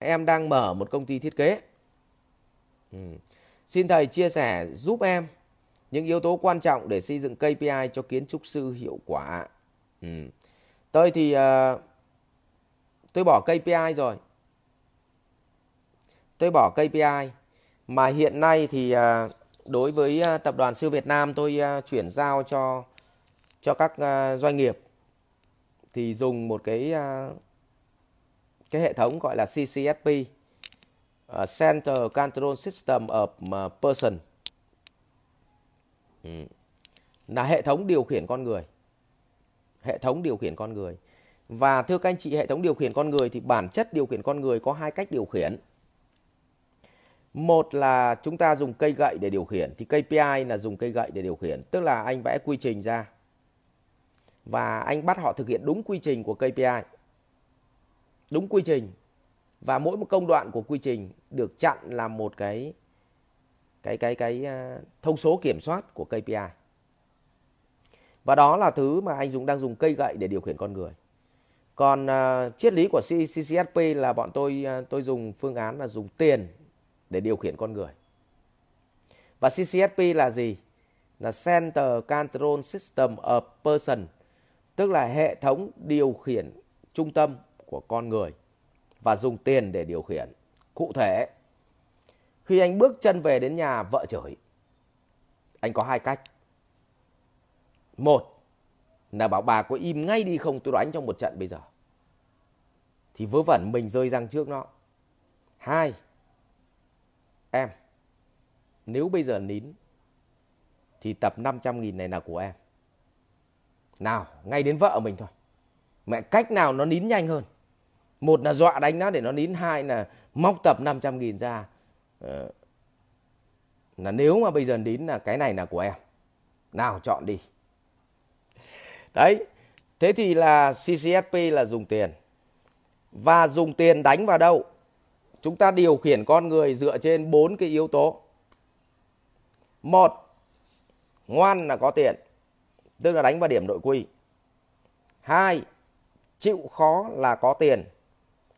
em đang mở một công ty thiết kế. Ừ. Xin thầy chia sẻ giúp em những yếu tố quan trọng để xây dựng KPI cho kiến trúc sư hiệu quả. Ừ. Tôi thì uh, tôi bỏ KPI rồi. Tôi bỏ KPI mà hiện nay thì uh, đối với uh, tập đoàn siêu Việt Nam tôi uh, chuyển giao cho cho các uh, doanh nghiệp thì dùng một cái uh, cái hệ thống gọi là CCSP uh, ờ, Center Control System of ờ, Person. Ừ. là hệ thống điều khiển con người. Hệ thống điều khiển con người. Và thưa các anh chị hệ thống điều khiển con người thì bản chất điều khiển con người có hai cách điều khiển. Một là chúng ta dùng cây gậy để điều khiển thì KPI là dùng cây gậy để điều khiển tức là anh vẽ quy trình ra. Và anh bắt họ thực hiện đúng quy trình của KPI đúng quy trình và mỗi một công đoạn của quy trình được chặn là một cái cái cái cái à, thông số kiểm soát của KPI. Và đó là thứ mà anh Dũng đang dùng cây gậy để điều khiển con người. Còn uh, triết lý của CCSP là bọn tôi uh, tôi dùng phương án là dùng tiền để điều khiển con người. Và CCSP là gì? Là Center Control System of Person, tức là hệ thống điều khiển trung tâm của con người và dùng tiền để điều khiển. Cụ thể, khi anh bước chân về đến nhà vợ chửi, anh có hai cách. Một là bảo bà có im ngay đi không tôi đánh trong một trận bây giờ. Thì vớ vẩn mình rơi răng trước nó. Hai, em, nếu bây giờ nín thì tập 500 nghìn này là của em. Nào, ngay đến vợ mình thôi. Mẹ cách nào nó nín nhanh hơn một là dọa đánh nó để nó nín hai là móc tập 500 nghìn ra. Ờ, là nếu mà bây giờ nín là cái này là của em. Nào chọn đi. Đấy thế thì là CCSP là dùng tiền. Và dùng tiền đánh vào đâu? Chúng ta điều khiển con người dựa trên bốn cái yếu tố. Một ngoan là có tiền tức là đánh vào điểm nội quy. Hai chịu khó là có tiền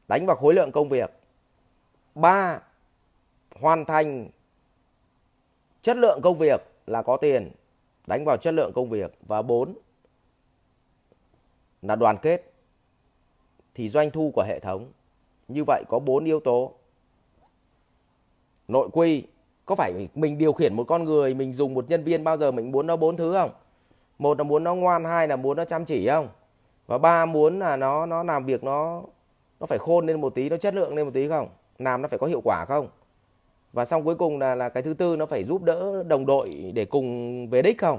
đánh vào khối lượng công việc. 3. Hoàn thành chất lượng công việc là có tiền, đánh vào chất lượng công việc và 4 là đoàn kết thì doanh thu của hệ thống. Như vậy có 4 yếu tố. Nội quy có phải mình điều khiển một con người, mình dùng một nhân viên bao giờ mình muốn nó bốn thứ không? Một là muốn nó ngoan, hai là muốn nó chăm chỉ không? Và ba muốn là nó nó làm việc nó nó phải khôn lên một tí nó chất lượng lên một tí không? Làm nó phải có hiệu quả không? Và xong cuối cùng là là cái thứ tư nó phải giúp đỡ đồng đội để cùng về đích không?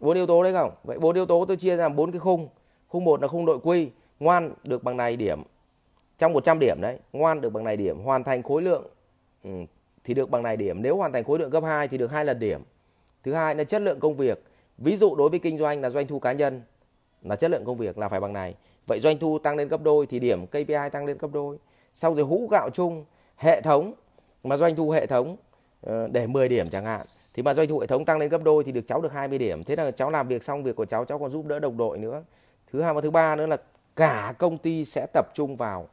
Bốn yếu tố đấy không? Vậy bốn yếu tố tôi chia ra bốn cái khung. Khung một là khung đội quy. Ngoan được bằng này điểm. Trong 100 điểm đấy ngoan được bằng này điểm hoàn thành khối lượng ừ, thì được bằng này điểm. Nếu hoàn thành khối lượng gấp 2 thì được hai lần điểm. Thứ hai là chất lượng công việc. Ví dụ đối với kinh doanh là doanh thu cá nhân là chất lượng công việc là phải bằng này Vậy doanh thu tăng lên gấp đôi thì điểm KPI tăng lên gấp đôi. Sau rồi hũ gạo chung, hệ thống mà doanh thu hệ thống ờ, để 10 điểm chẳng hạn. Thì mà doanh thu hệ thống tăng lên gấp đôi thì được cháu được 20 điểm. Thế là cháu làm việc xong việc của cháu cháu còn giúp đỡ đồng đội nữa. Thứ hai và thứ ba nữa là cả công ty sẽ tập trung vào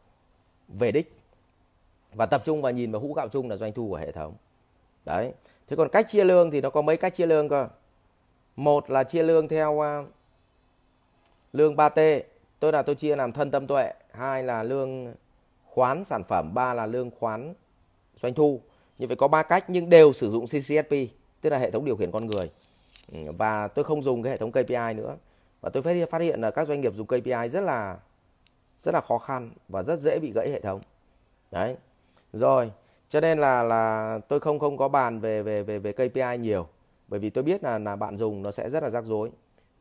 về đích và tập trung vào nhìn vào hũ gạo chung là doanh thu của hệ thống. Đấy. Thế còn cách chia lương thì nó có mấy cách chia lương cơ. Một là chia lương theo ờ, lương 3T tôi là tôi chia làm thân tâm tuệ, hai là lương khoán sản phẩm, ba là lương khoán doanh thu. Như vậy có ba cách nhưng đều sử dụng CCSP tức là hệ thống điều khiển con người. Ừ, và tôi không dùng cái hệ thống KPI nữa. Và tôi phát hiện phát hiện là các doanh nghiệp dùng KPI rất là rất là khó khăn và rất dễ bị gãy hệ thống. Đấy. Rồi, cho nên là là tôi không không có bàn về về về về KPI nhiều. Bởi vì tôi biết là là bạn dùng nó sẽ rất là rắc rối